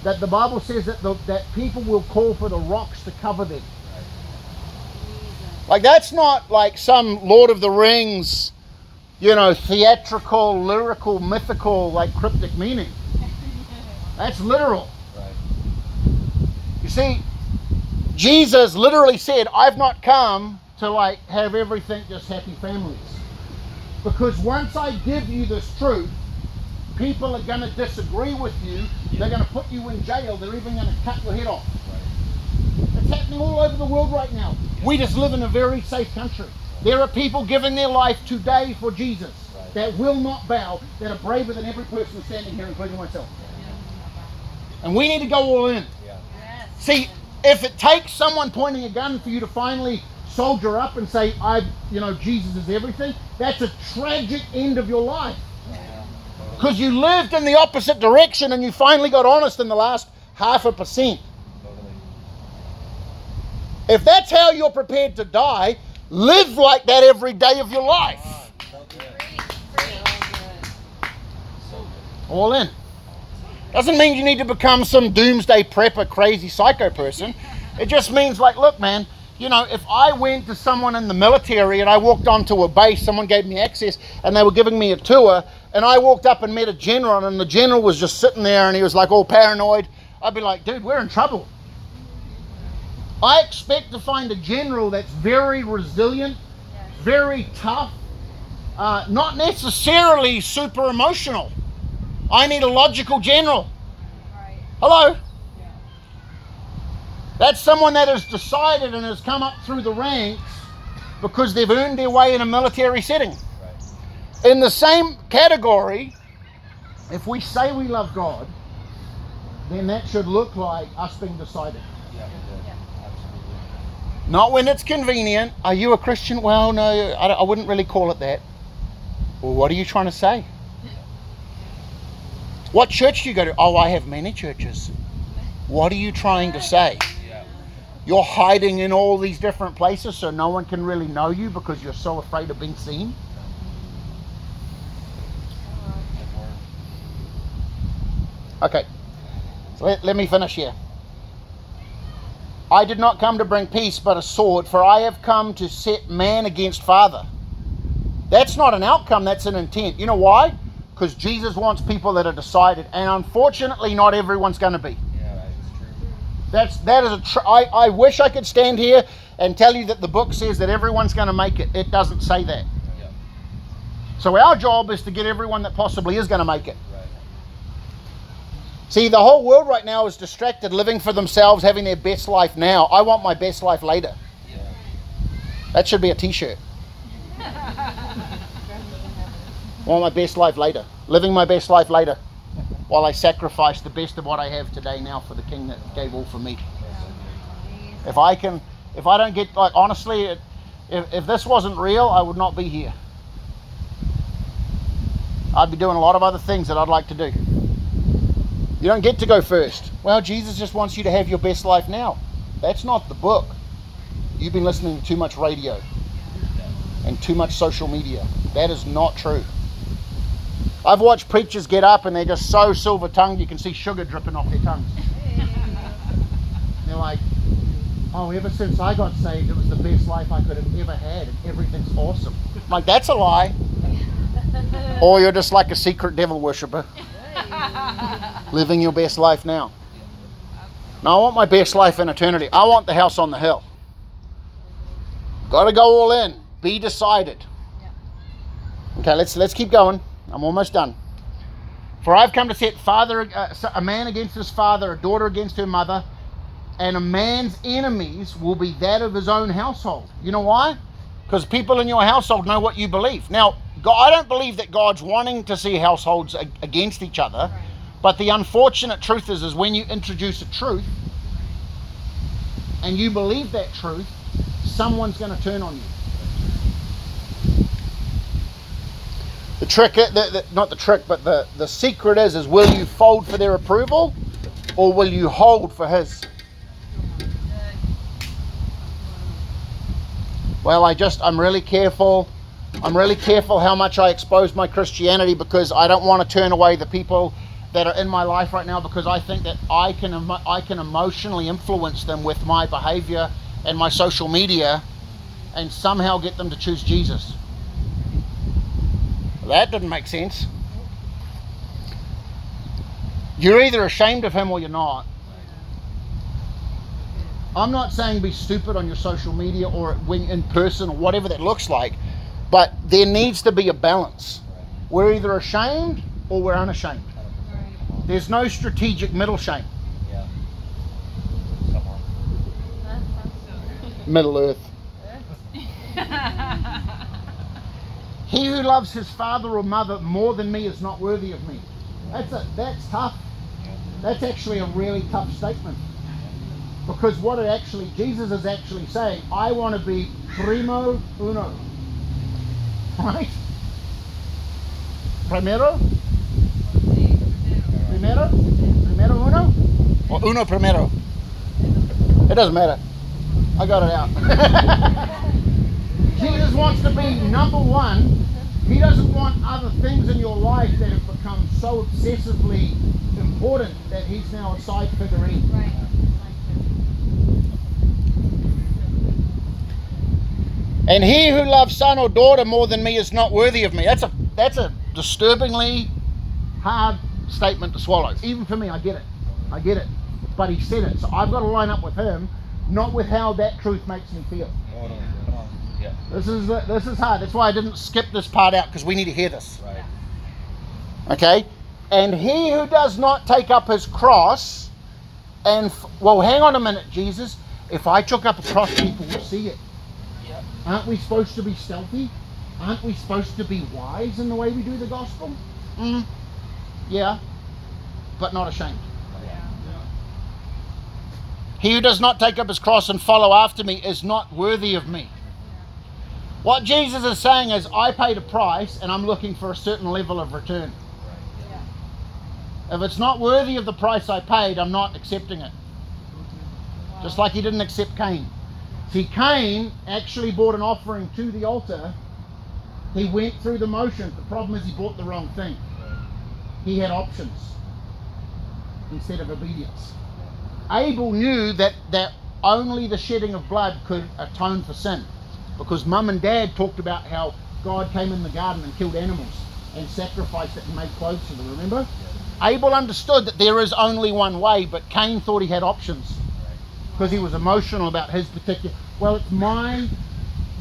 that the Bible says that, the, that people will call for the rocks to cover them. Like, that's not like some Lord of the Rings, you know, theatrical, lyrical, mythical, like cryptic meaning. (laughs) That's literal. Right. You see, Jesus literally said, I've not come to like have everything just happy families. Because once I give you this truth, people are going to disagree with you. They're going to put you in jail. They're even going to cut your head off. It's happening all over the world right now. We just live in a very safe country. There are people giving their life today for Jesus Right. that will not bow, that are braver than every person standing here, including myself. And we need to go all in. Yeah. Yes. See, if it takes someone pointing a gun for you to finally soldier up and say, I, you know, Jesus is everything, that's a tragic end of your life. Because you lived in the opposite direction and you finally got honest in the last half a percent. If that's how you're prepared to die, live like that every day of your life. All in. Doesn't mean you need to become some doomsday prepper, crazy psycho person. It just means, like, look, man, you know, if I went to someone in the military and I walked onto a base, someone gave me access and they were giving me a tour, and I walked up and met a general, and the general was just sitting there and he was like all paranoid, I'd be like, dude, we're in trouble. I expect to find a general that's very resilient, very tough, uh, not necessarily super emotional. I need a logical general. Right. Hello? Yeah. That's someone that has decided and has come up through the ranks because they've earned their way in a military setting. In the same category, if we say we love God, then that should look like us being decided. Yeah. Yeah. Not when it's convenient. Are you a Christian? Well, no, I, I wouldn't really call it that. Well, what are you trying to say? What church do you go to? Oh, I have many churches. What are you trying to say? You're hiding in all these different places so no one can really know you because you're so afraid of being seen? Good word. Okay, so let, let me finish here. I did not come to bring peace but a sword, for I have come to set man against father. That's not an outcome, that's an intent. You know why? Because Jesus wants people that are decided, and unfortunately, not everyone's going to be. Yeah. That's that is a. Tr- I, I wish I could stand here and tell you that the book says that everyone's going to make it. It doesn't say that. Yeah. So our job is to get everyone that possibly is going to make it. Right. See, the whole world right now is distracted, living for themselves, having their best life now. I want my best life later. Yeah. That should be a T-shirt. (laughs) want my best life later. Living my best life later, while I sacrifice the best of what I have today now for the King that gave all for me. If I can, if I don't get like honestly, it, if if this wasn't real, I would not be here. I'd be doing a lot of other things that I'd like to do. You don't get to go first. Well, Jesus just wants you to have your best life now. That's not the book. You've been listening to too much radio and too much social media. That is not true. I've watched preachers get up and they're just so silver tongued you can see sugar dripping off their tongues. They're like, oh, ever since I got saved, it was the best life I could have ever had, and everything's awesome. I'm like, that's a lie. Or you're just like a secret devil worshiper, (laughs) living your best life now. No, I want my best life in eternity. I want the house on the hill. Got to go all in. Be decided. Okay, let's let's keep going. I'm almost done. For I've come to set father uh, a man against his father, a daughter against her mother, and a man's enemies will be that of his own household. You know why? Because people in your household know what you believe. Now, God, I don't believe that God's wanting to see households ag- against each other, but the unfortunate truth is, is when you introduce a truth and you believe that truth, someone's going to turn on you. The trick, uh, the, the, not the trick, but the, the secret is, is will you fold for their approval or will you hold for his? Well, I just, I'm really careful. I'm really careful how much I expose my Christianity because I don't want to turn away the people that are in my life right now because I think that I can, I can emotionally influence them with my behavior and my social media and somehow get them to choose Jesus. That didn't make sense. You're either ashamed of him or you're not. I'm not saying be stupid on your social media or in person or whatever that looks like, but there needs to be a balance. We're either ashamed or we're unashamed. There's no strategic middle shame. Middle earth. (laughs) He who loves his father or mother more than me is not worthy of me. That's a, that's tough. That's actually a really tough statement. Because what it actually, Jesus is actually saying, I want to be primo uno. Right? Primero? Primero? Primero uno? Or uno primero? It doesn't matter. I got it out. (laughs) Jesus wants to be number one. He doesn't want other things in your life that have become so obsessively important that he's now a side figurine. Right. And he who loves son or daughter more than me is not worthy of me. That's a that's a disturbingly hard statement to swallow. Even for me, I get it. I get it. But he said it. So I've got to line up with him, not with how that truth makes me feel. Hold on. Come on. Yeah. This is this is hard. That's why I didn't skip this part out because we need to hear this. Right. Okay? And he who does not take up his cross and f- well, hang on a minute, Jesus. If I took up a cross, people would see it. Yeah. Aren't we supposed to be stealthy? Aren't we supposed to be wise in the way we do the gospel? Mm. Yeah, but not ashamed. Yeah. He who does not take up his cross and follow after me is not worthy of me. What Jesus is saying is, I paid a price and I'm looking for a certain level of return. If it's not worthy of the price I paid, I'm not accepting it. Just like he didn't accept Cain. See, Cain actually brought an offering to the altar. He went through the motions. The problem is he bought the wrong thing. He had options instead of obedience. Abel knew that, that only the shedding of blood could atone for sin. Because mum and dad talked about how God came in the garden and killed animals and sacrificed it and made clothes for them, remember? Abel understood that there is only one way, but Cain thought he had options because he was emotional about his particular. Well, it's my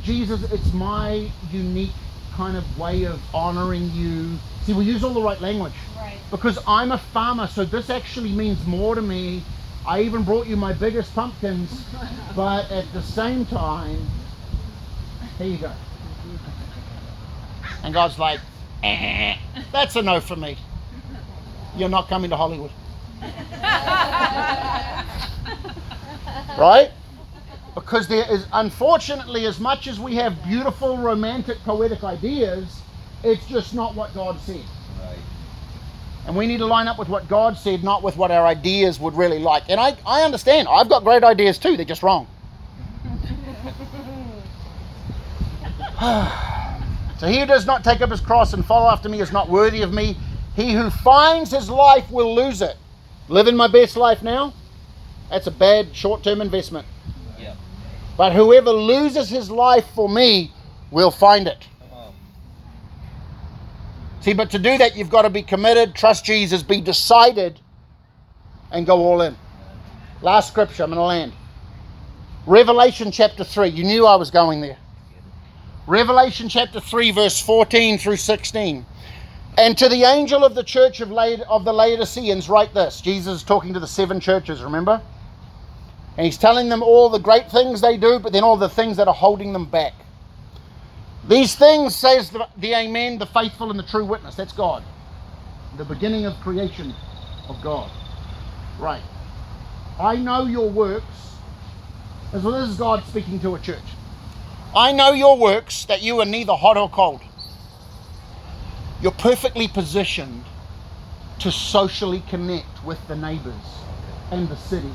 Jesus. It's my unique kind of way of honoring you. See, we use all the right language Right. because I'm a farmer, so this actually means more to me. I even brought you my biggest pumpkins, (laughs) but at the same time, here you go. And God's like, "Eh, (laughs) that's a no for me. You're not coming to Hollywood. (laughs) right? Because there is, unfortunately, as much as we have beautiful, romantic, poetic ideas, it's just not what God said. Right. And we need to line up with what God said, not with what our ideas would really like. And I, I understand. I've got great ideas too, they're just wrong. (sighs) so he who does not take up his cross and follow after me is not worthy of me. He who finds his life will lose it. Living my best life now? That's a bad short term investment. Yeah. But whoever loses his life for me will find it. See, but to do that, you've got to be committed, trust Jesus, be decided, and go all in. Last scripture, I'm going to land. Revelation chapter 3. You knew I was going there. Revelation chapter 3, verse 14 through 16. And to the angel of the church of, Laod- of the Laodiceans, write this. Jesus is talking to the seven churches, remember? And he's telling them all the great things they do, but then all the things that are holding them back. These things, says the, the Amen, the faithful and the true witness. That's God. The beginning of creation of God. Right. I know your works. As well, this is God speaking to a church. I know your works, that you are neither hot or cold. You're perfectly positioned to socially connect with the neighbors and the city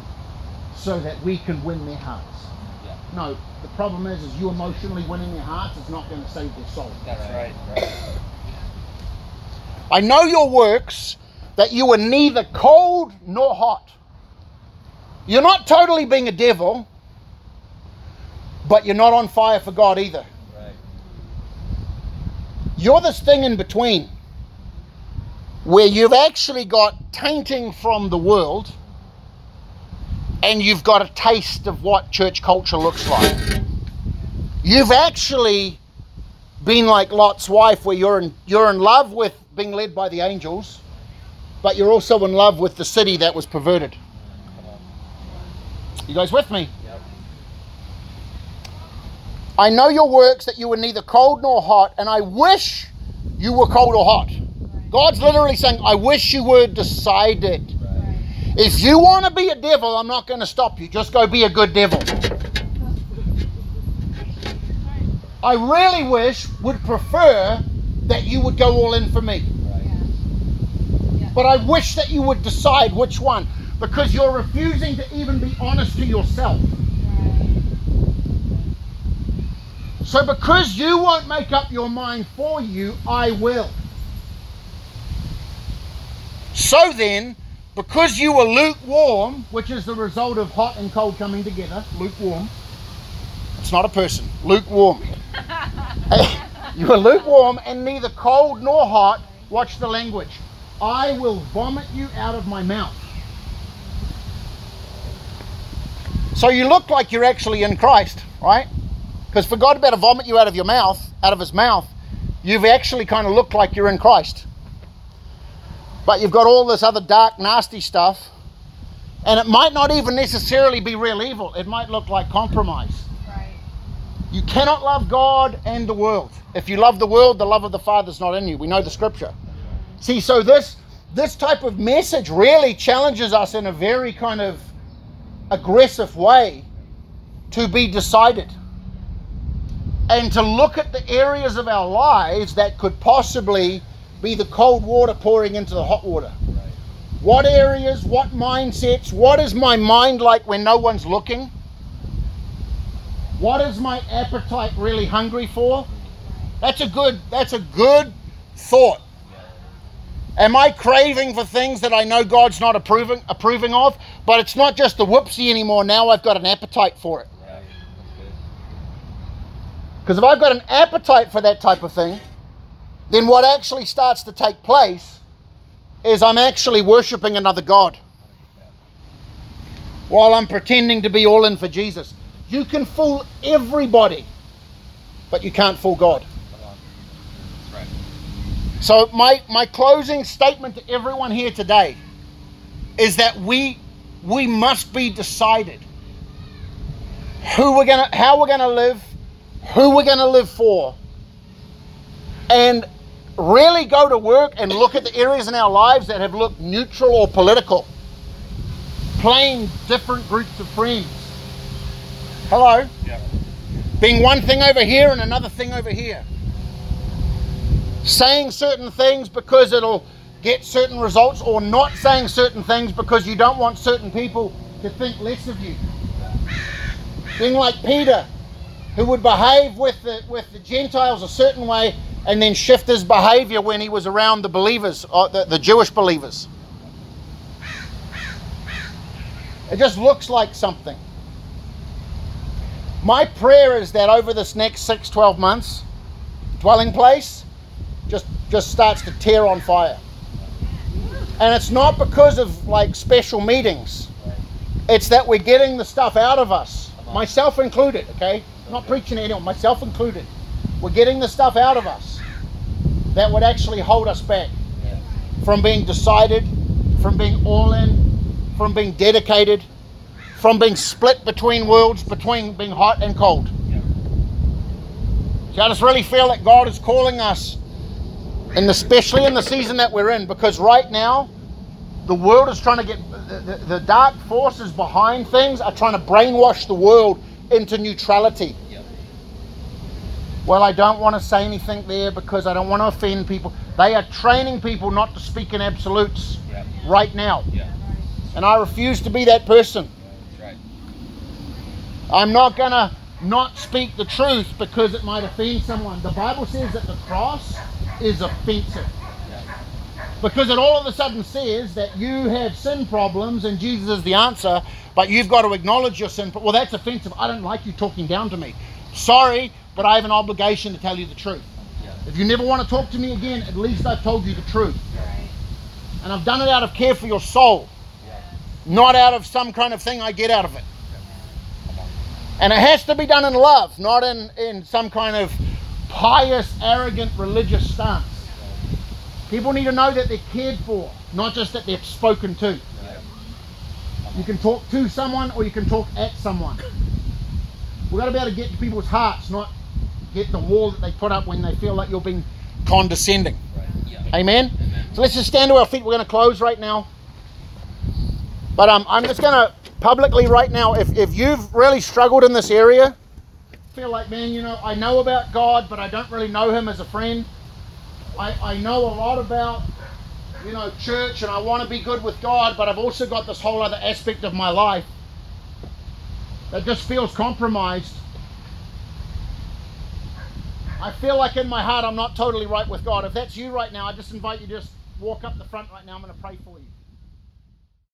so that we can win their hearts. Yeah. No, the problem is, is you emotionally winning their hearts is not going to save their soul. That's right. Right. I know your works, that you are neither cold nor hot. You're not totally being a devil, but you're not on fire for God either. Right. You're this thing in between where you've actually got tainting from the world and you've got a taste of what church culture looks like. You've actually been like Lot's wife where you're in you're in love with being led by the angels, but you're also in love with the city that was perverted. You guys with me? I know your works that you were neither cold nor hot, and I wish you were cold or hot. God's literally saying, I wish you were decided. If you want to be a devil, I'm not going to stop you. Just go be a good devil. I really wish, would prefer that you would go all in for me. But I wish that you would decide which one because you're refusing to even be honest to yourself. So, because you won't make up your mind for you, I will. So then, because you were lukewarm, which is the result of hot and cold coming together, lukewarm. It's not a person, lukewarm. (laughs) you were lukewarm and neither cold nor hot. Watch the language. I will vomit you out of my mouth. So you look like you're actually in Christ, right? Because for God to be able to vomit you out of your mouth, out of his mouth, you've actually kind of looked like you're in Christ. But you've got all this other dark, nasty stuff. And it might not even necessarily be real evil. It might look like compromise. Right. You cannot love God and the world. If you love the world, the love of the Father is not in you. We know the scripture. See, so this this type of message really challenges us in a very kind of aggressive way to be decided and to look at the areas of our lives that could possibly be the cold water pouring into the hot water. Right. What areas, what mindsets, what is my mind like when no one's looking? What is my appetite really hungry for? That's a good that's a good thought. Am I craving for things that I know God's not approving approving of? But it's not just the whoopsie anymore. Now I've got an appetite for it. Right. That's good. Because if I've got an appetite for that type of thing, then what actually starts to take place is I'm actually worshiping another God while I'm pretending to be all in for Jesus. You can fool everybody, but you can't fool God. So my my closing statement to everyone here today is that we we must be decided who we're gonna how we're gonna live, who we're gonna live for, and really go to work and look at the areas in our lives that have looked neutral or political. Playing different groups of friends. Hello? Yep. being one thing over here and another thing over here. Saying certain things because it'll get certain results, or not saying certain things because you don't want certain people to think less of you. Being like Peter, who would behave with the, with the Gentiles a certain way and then shift his behavior when he was around the believers, or the, the Jewish believers. It just looks like something. My prayer is that over this next six, 12 months, dwelling place just just starts to tear on fire. And it's not because of like special meetings. It's that we're getting the stuff out of us, myself included, okay? I'm not preaching to anyone, myself included. We're getting the stuff out of us that would actually hold us back Yeah. from being decided, from being all in, from being dedicated, from being split between worlds, between being hot and cold. Yep. See, I just really feel that God is calling us, and especially in the season that we're in, because right now, the world is trying to get the, the, the dark forces behind things are trying to brainwash the world into neutrality. Well, I don't want to say anything there because I don't want to offend people. They are training people not to speak in absolutes Yep. right now, Yeah. and I refuse to be that person. Right. I'm not gonna not speak the truth because it might offend someone. The Bible says that the cross is offensive. Yeah. Because it all of a sudden says that you have sin problems and Jesus is the answer, but you've got to acknowledge your sin. Well, that's offensive. I don't like you talking down to me. Sorry, but I have an obligation to tell you the truth. Yeah. If you never want to talk to me again, at least I've told you the truth. Right. And I've done it out of care for your soul, Yeah. not out of some kind of thing I get out of it. On. And it has to be done in love, not in, in some kind of pious, arrogant religious stance. People need to know that they're cared for, not just that they're spoken to. You can talk to someone or you can talk at someone. (coughs) We've got to be able to get to people's hearts, not get the wall that they put up when they feel like you're being condescending. Right. Yeah. Amen? Amen. So let's just stand to our feet. We're going to close right now. But um, I'm just going to publicly right now, if, if you've really struggled in this area, feel like, man, you know, I know about God, but I don't really know Him as a friend. I, I know a lot about, you know, church and I want to be good with God, but I've also got this whole other aspect of my life that just feels compromised. I feel like in my heart I'm not totally right with God. If that's you right now, I just invite you to just walk up the front right now. I'm going to pray for you.